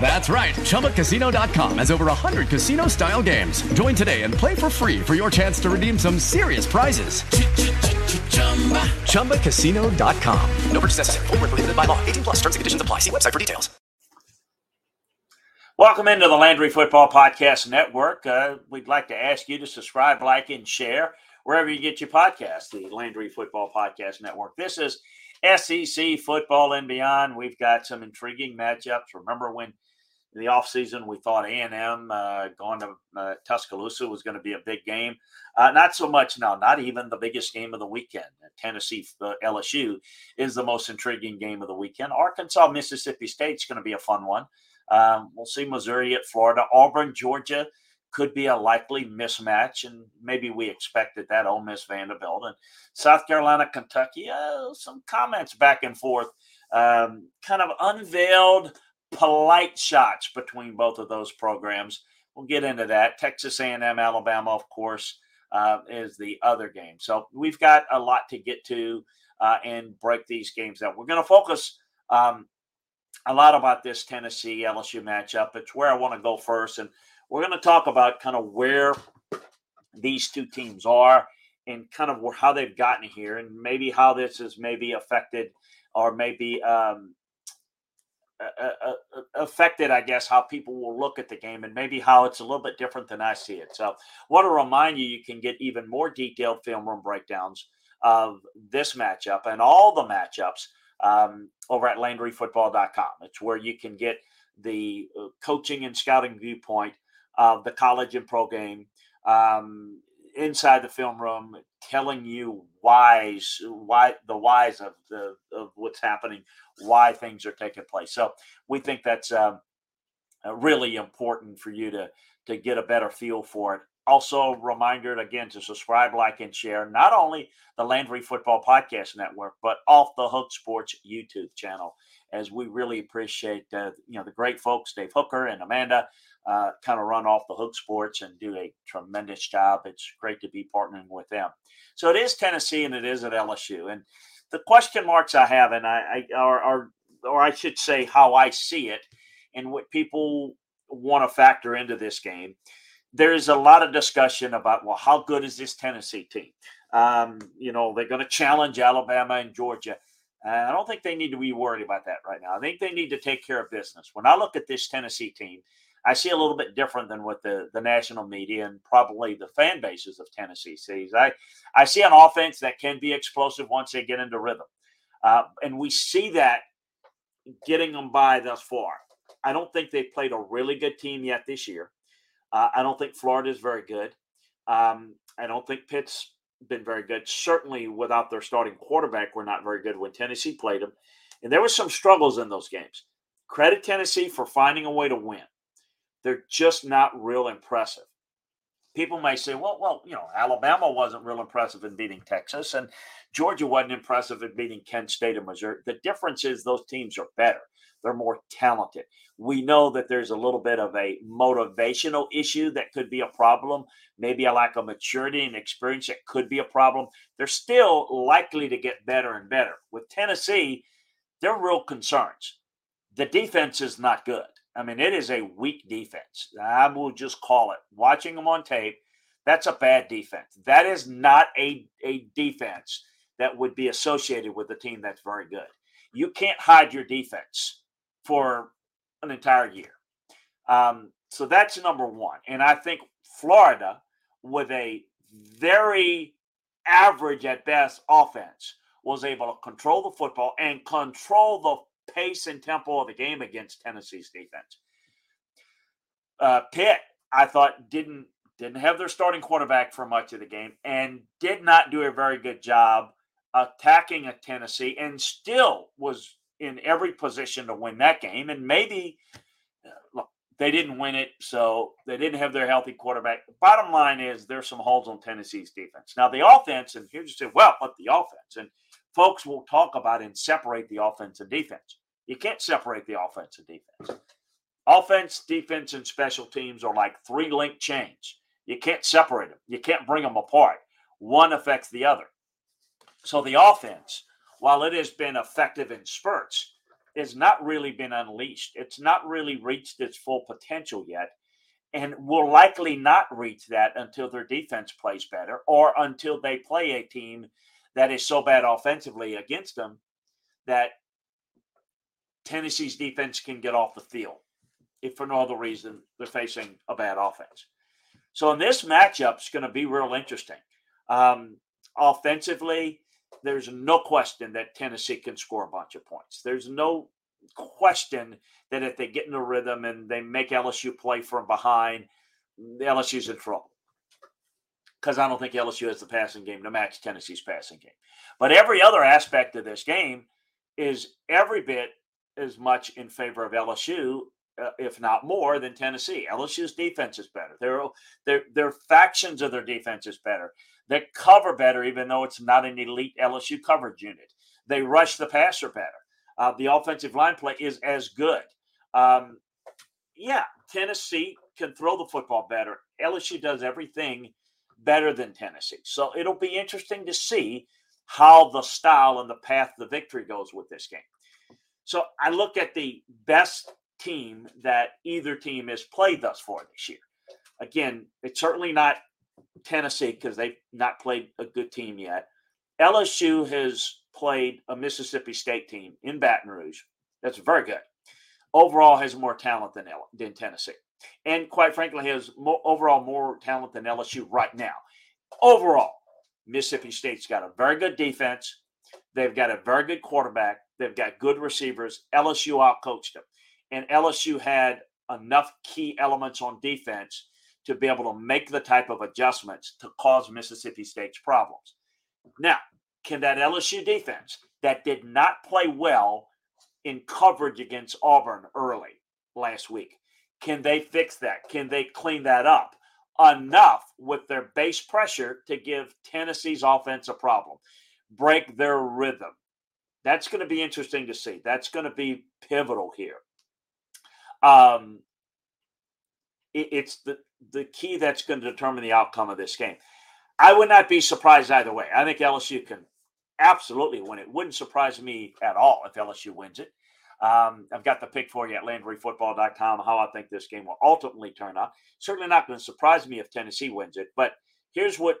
That's right. ChumbaCasino.com has over 100 casino style games. Join today and play for free for your chance to redeem some serious prizes. ChumbaCasino.com. No purchase necessary. Full prohibited by law. 18 plus terms and conditions apply. See website for details. Welcome into the Landry Football Podcast Network. Uh, we'd like to ask you to subscribe, like, and share wherever you get your podcast, the Landry Football Podcast Network. This is SEC football and beyond. We've got some intriguing matchups. Remember when in the offseason we thought A&M uh, going to uh, Tuscaloosa was going to be a big game. Uh, not so much now, not even the biggest game of the weekend. Tennessee uh, LSU is the most intriguing game of the weekend. Arkansas Mississippi State is going to be a fun one. Um, we'll see Missouri at Florida. Auburn, Georgia could be a likely mismatch, and maybe we expected that. Ole Miss, Vanderbilt, and South Carolina, Kentucky. Uh, some comments back and forth, um, kind of unveiled polite shots between both of those programs. We'll get into that. Texas A&M, Alabama, of course, uh, is the other game. So we've got a lot to get to uh, and break these games out. We're going to focus um, a lot about this Tennessee LSU matchup. It's where I want to go first, and we're going to talk about kind of where these two teams are and kind of how they've gotten here, and maybe how this has maybe affected or maybe um, affected, I guess, how people will look at the game and maybe how it's a little bit different than I see it. So, want to remind you, you can get even more detailed film room breakdowns of this matchup and all the matchups um, over at LandryFootball.com. It's where you can get the uh, coaching and scouting viewpoint of the college and pro game um, inside the film room, telling you whys, why the whys of the of what's happening, why things are taking place. So we think that's um, really important for you to to get a better feel for it. Also, a reminder again to subscribe, like, and share not only the Landry Football Podcast Network, but off the Hook Sports YouTube channel. As we really appreciate uh, you know the great folks, Dave Hooker and Amanda, uh, kind of run off the Hook Sports and do a tremendous job. It's great to be partnering with them. So it is Tennessee and it is at LSU. And the question marks I have, and I, I are, are or I should say how I see it, and what people want to factor into this game. There's a lot of discussion about well, how good is this Tennessee team? Um, you know, they're going to challenge Alabama and Georgia. Uh, I don't think they need to be worried about that right now. I think they need to take care of business. When I look at this Tennessee team, I see a little bit different than what the, the national media and probably the fan bases of Tennessee sees. I, I see an offense that can be explosive once they get into rhythm. Uh, and we see that getting them by thus far. I don't think they've played a really good team yet this year. Uh, I don't think Florida is very good. Um, I don't think Pitt's been very good. Certainly, without their starting quarterback, we're not very good when Tennessee played them. And there were some struggles in those games. Credit Tennessee for finding a way to win they're just not real impressive. People may say, well, well, you know, Alabama wasn't real impressive in beating Texas, and Georgia wasn't impressive in beating Kent State and Missouri. The difference is those teams are better. They're more talented. We know that there's a little bit of a motivational issue that could be a problem, maybe a lack of maturity and experience that could be a problem. They're still likely to get better and better. With Tennessee, there are real concerns. The defense is not good. I mean, it is a weak defense. I will just call it. Watching them on tape, that's a bad defense. That is not a, a defense that would be associated with a team that's very good. You can't hide your defense for an entire year. Um, so that's number one. And I think Florida, with a very average at best offense, was able to control the football and control the pace and tempo of the game against Tennessee's defense. Uh, Pitt, I thought didn't didn't have their starting quarterback for much of the game and did not do a very good job attacking a Tennessee and still was in every position to win that game. And maybe uh, look, they didn't win it, so they didn't have their healthy quarterback. Bottom line is there's some holes on Tennessee's defense. Now the offense, and here's you say, well, but the offense, and folks will talk about and separate the offense and defense. You can't separate the offense and defense. Offense, defense, and special teams are like three link chains. You can't separate them. You can't bring them apart. One affects the other. So the offense, while it has been effective in spurts, has not really been unleashed. It's not really reached its full potential yet, and will likely not reach that until their defense plays better or until they play a team that is so bad offensively against them that Tennessee's defense can get off the field if for no other reason they're facing a bad offense. So in this matchup, it's going to be real interesting. Um, offensively, there's no question that Tennessee can score a bunch of points. There's no question that if they get in a rhythm and they make LSU play from behind, LSU's in trouble. Because I don't think LSU has the passing game to match Tennessee's passing game. But every other aspect of this game is every bit as much in favor of LSU, uh, if not more, than Tennessee. LSU's defense is better. Their, their, their factions of their defense is better. They cover better, even though it's not an elite LSU coverage unit. They rush the passer better. Uh, the offensive line play is as good. Um, yeah, Tennessee can throw the football better. LSU does everything better than Tennessee. So it'll be interesting to see how the style and the path to victory goes with this game. So I look at the best team that either team has played thus far this year. Again, it's certainly not Tennessee because they've not played a good team yet. LSU has played a Mississippi State team in Baton Rouge that's very good. Overall, has more talent than than Tennessee, and quite frankly, has more, overall more talent than LSU right now. Overall, Mississippi State's got a very good defense. They've got a very good quarterback. They've got good receivers. LSU outcoached them, and LSU had enough key elements on defense to be able to make the type of adjustments to cause Mississippi State's problems. Now, can that LSU defense that did not play well in coverage against Auburn early last week, can they fix that? Can they clean that up enough with their base pressure to give Tennessee's offense a problem, break their rhythm? That's going to be interesting to see. That's going to be pivotal here. Um, it, it's the the key that's going to determine the outcome of this game. I would not be surprised either way. I think LSU can absolutely win it. Wouldn't surprise me at all if LSU wins it. Um, I've got the pick for you at LandryFootball.com how I think this game will ultimately turn out. Certainly not going to surprise me if Tennessee wins it, but here's what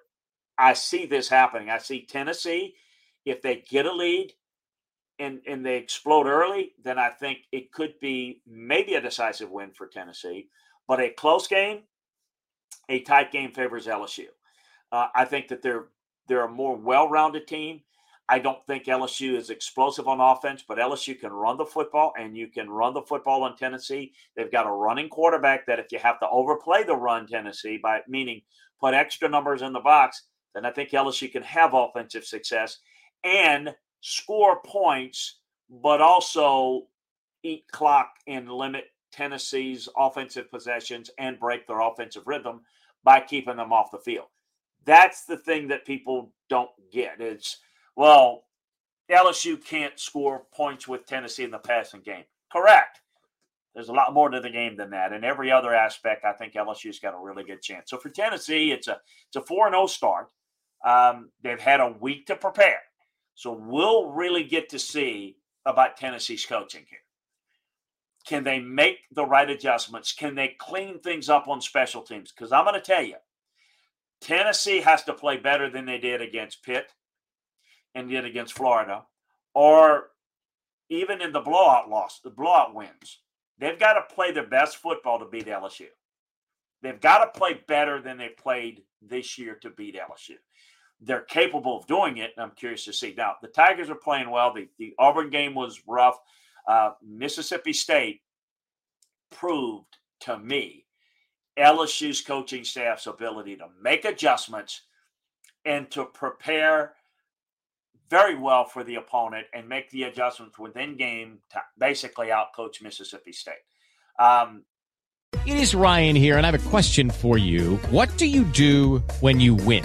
I see this happening. I see Tennessee, if they get a lead and, and they explode early, then I think it could be maybe a decisive win for Tennessee. But a close game, a tight game favors LSU. Uh, I think that they're they're a more well-rounded team. I don't think LSU is explosive on offense, but LSU can run the football, and you can run the football in Tennessee. They've got a running quarterback that if you have to overplay the run Tennessee by meaning put extra numbers in the box, then I think LSU can have offensive success and score points, but also eat clock and limit Tennessee's offensive possessions and break their offensive rhythm by keeping them off the field. That's the thing that people don't get. It's well, LSU can't score points with Tennessee in the passing game. Correct. There's a lot more to the game than that. In every other aspect, I think LSU's got a really good chance. So for Tennessee, it's a it's a four and zero oh start. Um, they've had a week to prepare, so we'll really get to see about Tennessee's coaching here. Can they make the right adjustments? Can they clean things up on special teams? Because I'm going to tell you, Tennessee has to play better than they did against Pitt and did against Florida, or even in the blowout loss, the blowout wins. They've got to play their best football to beat LSU. They've got to play better than they played this year to beat LSU. They're capable of doing it, and I'm curious to see. Now, the Tigers are playing well. The, the Auburn game was rough. Uh, Mississippi State proved to me LSU's coaching staff's ability to make adjustments and to prepare very well for the opponent and make the adjustments within game to basically outcoach Mississippi State. Um, it is Ryan here, and I have a question for you. What do you do when you win?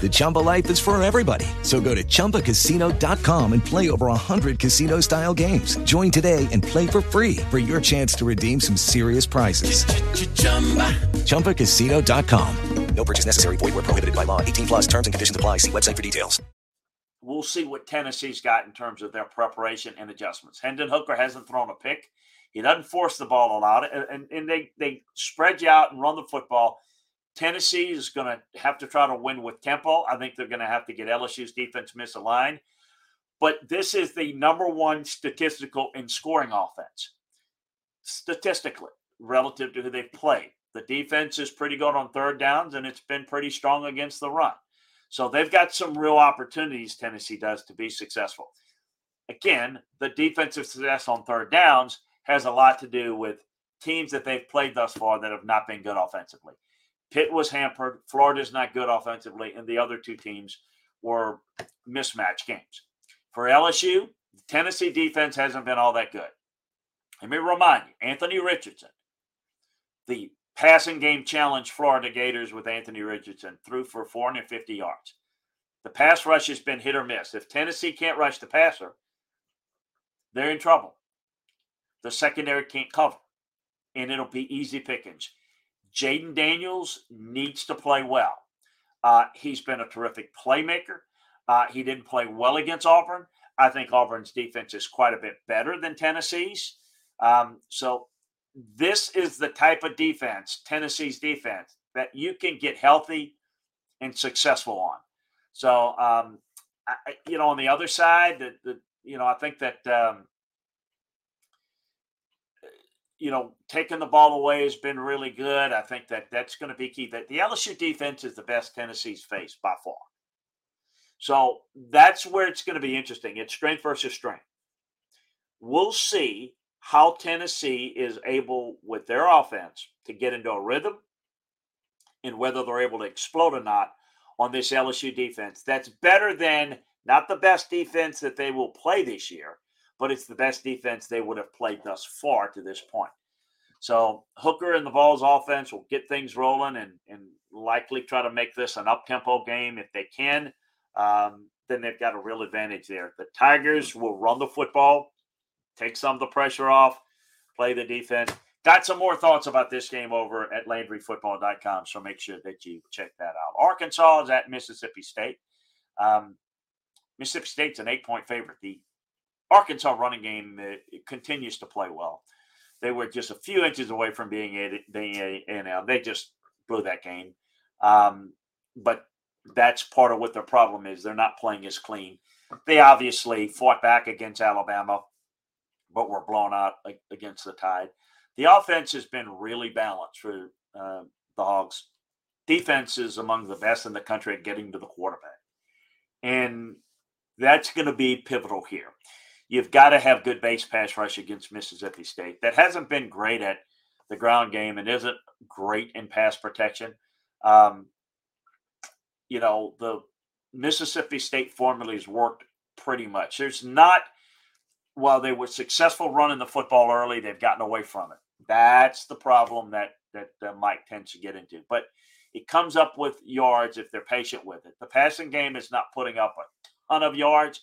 The Chumba life is for everybody. So go to ChumbaCasino.com and play over 100 casino-style games. Join today and play for free for your chance to redeem some serious prizes. chumba ChumbaCasino.com. No purchase necessary. Void where prohibited by law. 18 plus terms and conditions apply. See website for details. We'll see what Tennessee's got in terms of their preparation and adjustments. Hendon Hooker hasn't thrown a pick. He doesn't force the ball a lot, and, and, and they, they spread you out and run the football. Tennessee is going to have to try to win with tempo. I think they're going to have to get LSU's defense misaligned. But this is the number one statistical in scoring offense, statistically, relative to who they've played. The defense is pretty good on third downs, and it's been pretty strong against the run. So they've got some real opportunities, Tennessee does, to be successful. Again, the defensive success on third downs has a lot to do with teams that they've played thus far that have not been good offensively. Pitt was hampered. Florida's not good offensively, and the other two teams were mismatch games. For LSU, Tennessee defense hasn't been all that good. Let me remind you, Anthony Richardson, the passing game challenge Florida Gators with Anthony Richardson threw for 450 yards. The pass rush has been hit or miss. If Tennessee can't rush the passer, they're in trouble. The secondary can't cover, and it'll be easy pickings. Jayden Daniels needs to play well. Uh, he's been a terrific playmaker. Uh, he didn't play well against Auburn. I think Auburn's defense is quite a bit better than Tennessee's. Um, so, this is the type of defense, Tennessee's defense, that you can get healthy and successful on. So, um, I, you know, on the other side, the, the you know, I think that um, you know, taking the ball away has been really good. I think that that's going to be key. That the LSU defense is the best Tennessee's faced by far. So that's where it's going to be interesting. It's strength versus strength. We'll see how Tennessee is able with their offense to get into a rhythm and whether they're able to explode or not on this LSU defense. That's better than not the best defense that they will play this year, but it's the best defense they would have played thus far to this point. So Hooker and the Vols offense will get things rolling and, and likely try to make this an up tempo game if they can. Um, then they've got a real advantage there. The Tigers will run the football, take some of the pressure off, play the defense. Got some more thoughts about this game over at LandryFootball.com, so make sure that you check that out. Arkansas is at Mississippi State. Um, Mississippi State's an eight point favorite. The Arkansas running game continues to play well. They were just a few inches away from being a, being They just blew that game. Um, but that's part of what their problem is. They're not playing as clean. They obviously fought back against Alabama, but were blown out against the Tide. The offense has been really balanced for uh, the Hogs. Defense is among the best in the country at getting to the quarterback. And that's going to be pivotal here. You've got to have good base pass rush against Mississippi State. That hasn't been great at the ground game and isn't great in pass protection. Um, you know, the Mississippi State formula has worked pretty much. There's not, while they were successful running the football early, they've gotten away from it. That's the problem that that uh, Mike tends to get into. But it comes up with yards if they're patient with it. The passing game is not putting up a ton of yards,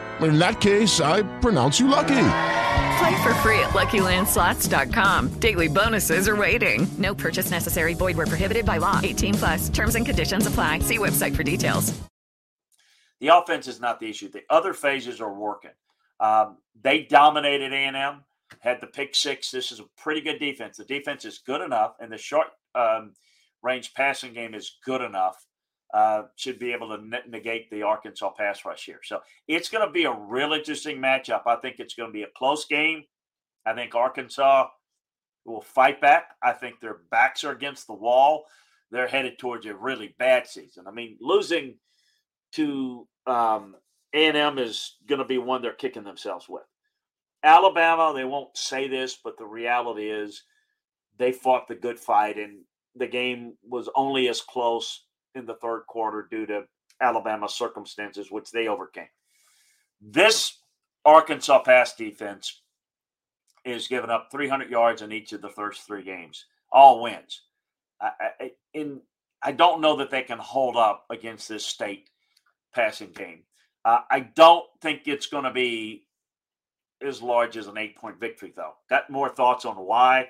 In that case, I pronounce you lucky. Play for free at LuckyLandSlots.com. Daily bonuses are waiting. No purchase necessary. Void where prohibited by law. 18 plus. Terms and conditions apply. See website for details. The offense is not the issue. The other phases are working. Um, they dominated A&M, had the pick six. This is a pretty good defense. The defense is good enough, and the short um, range passing game is good enough uh, should be able to negate the Arkansas pass rush here. So it's going to be a real interesting matchup. I think it's going to be a close game. I think Arkansas will fight back. I think their backs are against the wall. They're headed towards a really bad season. I mean, losing to um, A&M is going to be one they're kicking themselves with. Alabama, they won't say this, but the reality is they fought the good fight, and the game was only as close in the third quarter due to Alabama circumstances, which they overcame. This Arkansas pass defense is giving up 300 yards in each of the first three games, all wins. I, I, in, I don't know that they can hold up against this state passing game. Uh, I don't think it's going to be as large as an eight point victory, though. Got more thoughts on why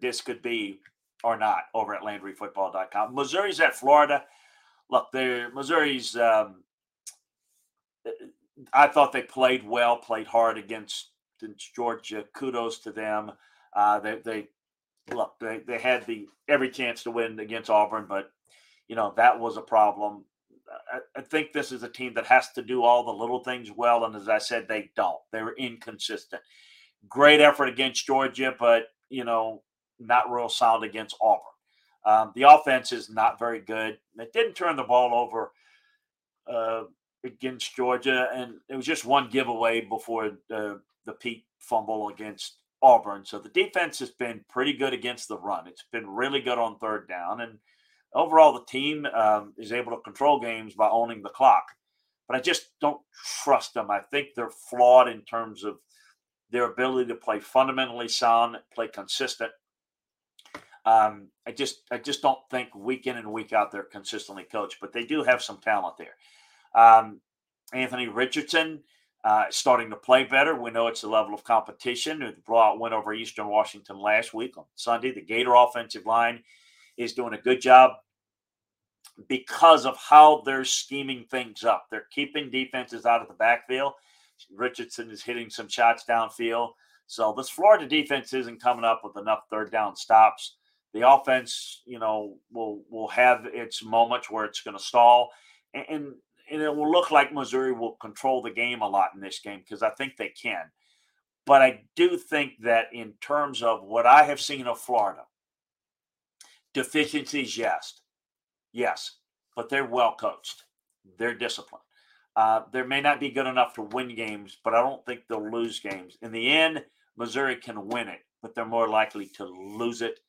this could be or not over at LandryFootball.com. Missouri's at Florida. Look, there, Missouri's. Um, I thought they played well, played hard against, Georgia. Kudos to them. Uh, they, they look, they, they had the every chance to win against Auburn, but you know that was a problem. I, I think this is a team that has to do all the little things well, and as I said, they don't. They're inconsistent. Great effort against Georgia, but you know not real solid against Auburn. Um, the offense is not very good. It didn't turn the ball over uh, against Georgia, and it was just one giveaway before the, the Peat fumble against Auburn. So the defense has been pretty good against the run. It's been really good on third down, and overall the team um, is able to control games by owning the clock. But I just don't trust them. I think they're flawed in terms of their ability to play fundamentally sound, play consistent, um, I just I just don't think week in and week out they're consistently coached, but they do have some talent there. Um, Anthony Richardson uh, starting to play better. We know it's a level of competition. The blowout win over Eastern Washington last week on Sunday. The Gator offensive line is doing a good job because of how they're scheming things up. They're keeping defenses out of the backfield. Richardson is hitting some shots downfield. So this Florida defense isn't coming up with enough third down stops the offense, you know, will will have its moments where it's going to stall, and and it will look like Missouri will control the game a lot in this game because I think they can. But I do think that in terms of what I have seen of Florida, deficiencies, yes, yes, but they're well coached, they're disciplined. Uh, may not be good enough to win games, but I don't think they'll lose games. In the end, Missouri can win it, but they're more likely to lose it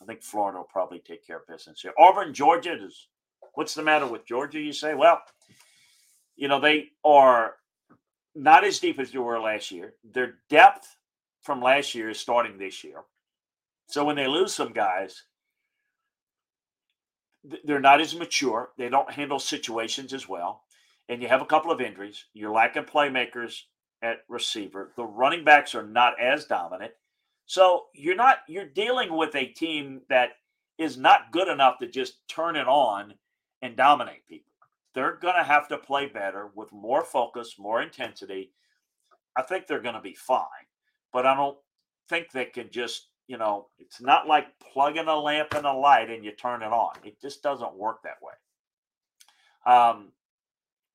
I think Florida will probably take care of business here. Auburn, Georgia is what's the matter with Georgia? You say, well, you know, they are not as deep as they were last year. Their depth from last year is starting this year. So when they lose some guys, they're not as mature. They don't handle situations as well. And you have a couple of injuries. You're lacking playmakers at receiver. The running backs are not as dominant. So you're not you're dealing with a team that is not good enough to just turn it on and dominate people. They're going to have to play better with more focus, more intensity. I think they're going to be fine, but I don't think they can just, you know, it's not like plugging a lamp in a light and you turn it on. It just doesn't work that way. Um,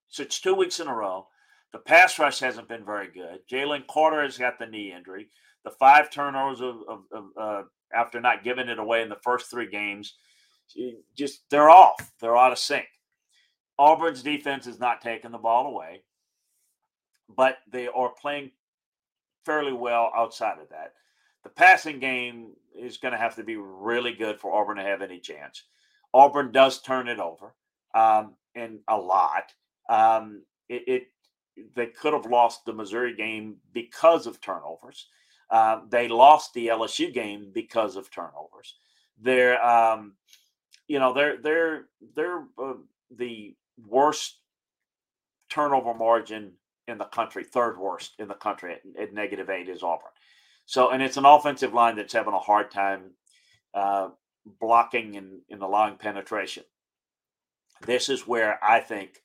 so it's two weeks in a row. The pass rush hasn't been very good. Jalen Carter has got the knee injury. The five turnovers of, of, of uh, after not giving it away in the first three games, just they're off. They're out of sync. Auburn's defense is not taking the ball away, but they are playing fairly well outside of that. The passing game is going to have to be really good for Auburn to have any chance. Auburn does turn it over, um, and a lot. Um, it, it, they could have lost the Missouri game because of turnovers. Uh, they lost the LSU game because of turnovers. They're, um, you know, they're they're they're uh, the worst turnover margin in the country, third worst in the country at, at, negative eight is Auburn. So, and it's an offensive line that's having a hard time uh, blocking and, and allowing penetration. This is where I think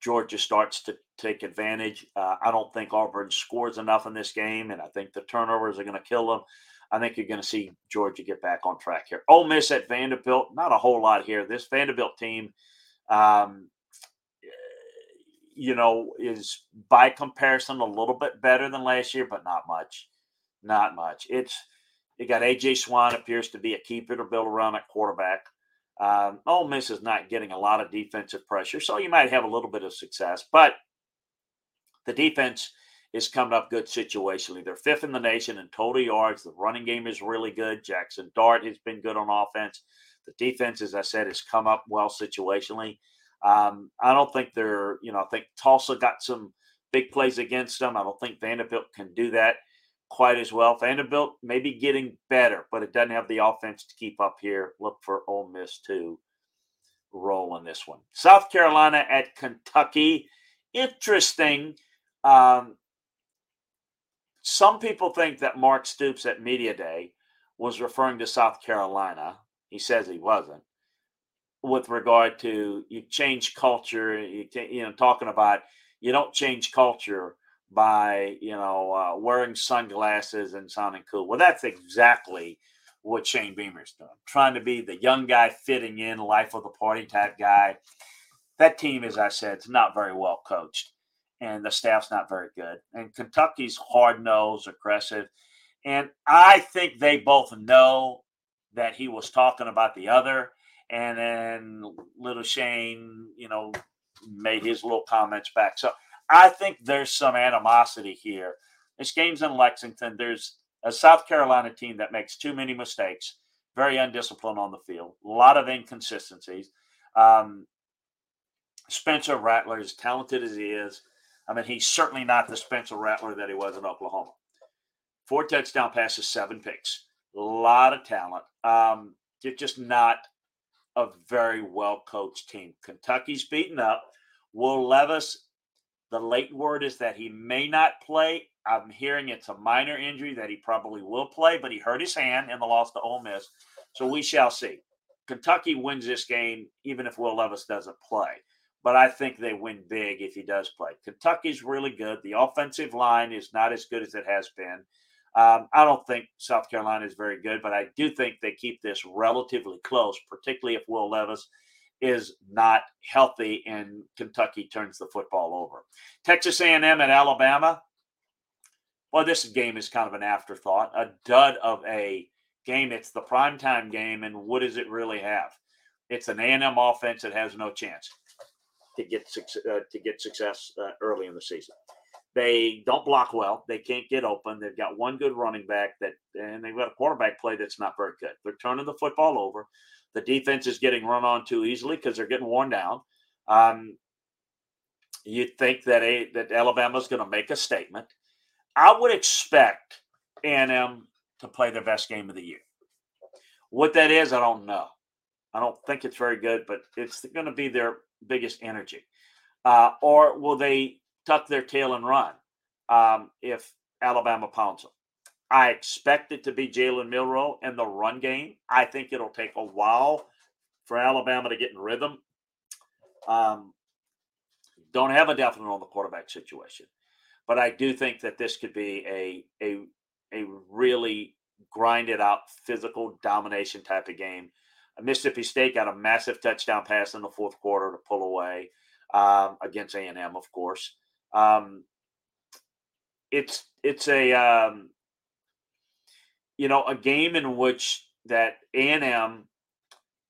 Georgia starts to take advantage. Uh, I don't think Auburn scores enough in this game, and I think the turnovers are going to kill them. I think you're going to see Georgia get back on track here. Ole Miss at Vanderbilt, not a whole lot here. This Vanderbilt team, um, you know, is by comparison a little bit better than last year, but not much. Not much. It's you got AJ Swann appears to be a keeper to build around at quarterback. Um, Ole Miss is not getting a lot of defensive pressure, so you might have a little bit of success. But the defense is coming up good situationally. They're fifth in the nation in total yards. The running game is really good. Jaxson Dart has been good on offense. The defense, as I said, has come up well situationally. Um, I don't think they're, you know, I think Tulsa got some big plays against them. I don't think Vanderbilt can do that quite as well. Vanderbilt maybe getting better, but it doesn't have the offense to keep up here. Look for Ole Miss to roll in this one. South Carolina at Kentucky. Interesting. Um, some people think that Mark Stoops at Media Day was referring to South Carolina. He says he wasn't. With regard to you change culture, you, you know, talking about you don't change culture by you know uh, wearing sunglasses and sounding cool. Well, that's exactly what Shane Beamer's doing, trying to be the young guy fitting in, life of the party type guy. That team, as I said, is not very well coached, and the staff's not very good. And Kentucky's hard nosed, aggressive, and I think they both know that he was talking about the other. And then little Shane, you know, made his little comments back. So I think there's some animosity here. This game's in Lexington. There's a South Carolina team that makes too many mistakes, very undisciplined on the field, a lot of inconsistencies. Um, Spencer Rattler, as talented as he is, I mean, he's certainly not the Spencer Rattler that he was in Oklahoma. Four touchdown passes, seven picks. A lot of talent. Um, just not a very well coached team. Kentucky's beaten up. Will Levis the late word is that he may not play. I'm hearing it's a minor injury that he probably will play, but he hurt his hand in the loss to Ole Miss. So we shall see. Kentucky wins this game, even if Will Levis doesn't play. But I think they win big if he does play. Kentucky's really good. The offensive line is not as good as it has been. Um, I don't think South Carolina is very good, but I do think they keep this relatively close, particularly if Will Levis is not healthy and Kentucky turns the football over. Texas A&M at Alabama. Well, this game is kind of an afterthought, a dud of a game. It's the primetime game, and what does it really have? It's an A&M offense that has no chance to get uh, to get success uh, early in the season. They don't block well. They can't get open. They've got one good running back that, and they've got a quarterback play that's not very good. They're turning the football over. The defense is getting run on too easily because they're getting worn down. Um, you'd think that a that Alabama's going to make a statement. I would expect A&M to play their best game of the year. What that is, I don't know. I don't think it's very good, but it's going to be their biggest energy. Uh, or will they tuck their tail and run um, if Alabama pounds them? I expect it to be Jalen Milroe in the run game. I think it'll take a while for Alabama to get in rhythm. Um, don't have a definite on the quarterback situation, but I do think that this could be a a a really grinded out physical domination type of game. Mississippi State got a massive touchdown pass in the fourth quarter to pull away um, against A and M, of course. Um, it's it's a um, you know a game in which that A and M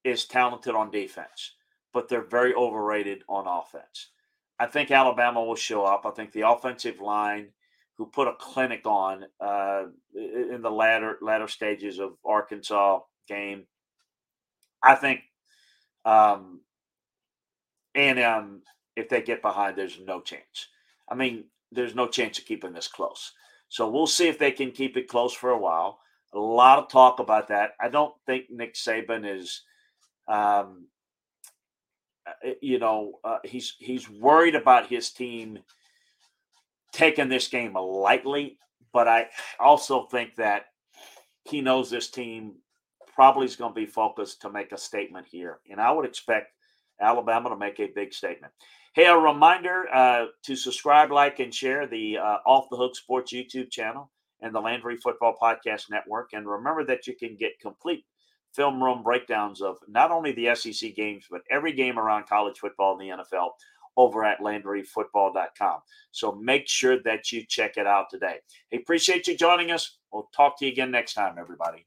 is talented on defense, but they're very overrated on offense. I think Alabama will show up. I think the offensive line, who put a clinic on uh, in the latter latter stages of Arkansas game, I think um, A&M, if they get behind, there's no chance. I mean, there's no chance of keeping this close. So we'll see if they can keep it close for a while. A lot of talk about that. I don't think Nick Saban is um, uh, you know, uh, he's he's worried about his team taking this game lightly, but I also think that he knows this team probably is going to be focused to make a statement here, and I would expect Alabama to make a big statement. Hey, a reminder uh, to subscribe, like, and share the uh, Off the Hook Sports YouTube channel and the Landry Football Podcast Network. And remember that you can get complete film room breakdowns of not only the SEC games, but every game around college football in the NFL over at LandryFootball.com. So make sure that you check it out today. Hey, appreciate you joining us. We'll talk to you again next time, everybody.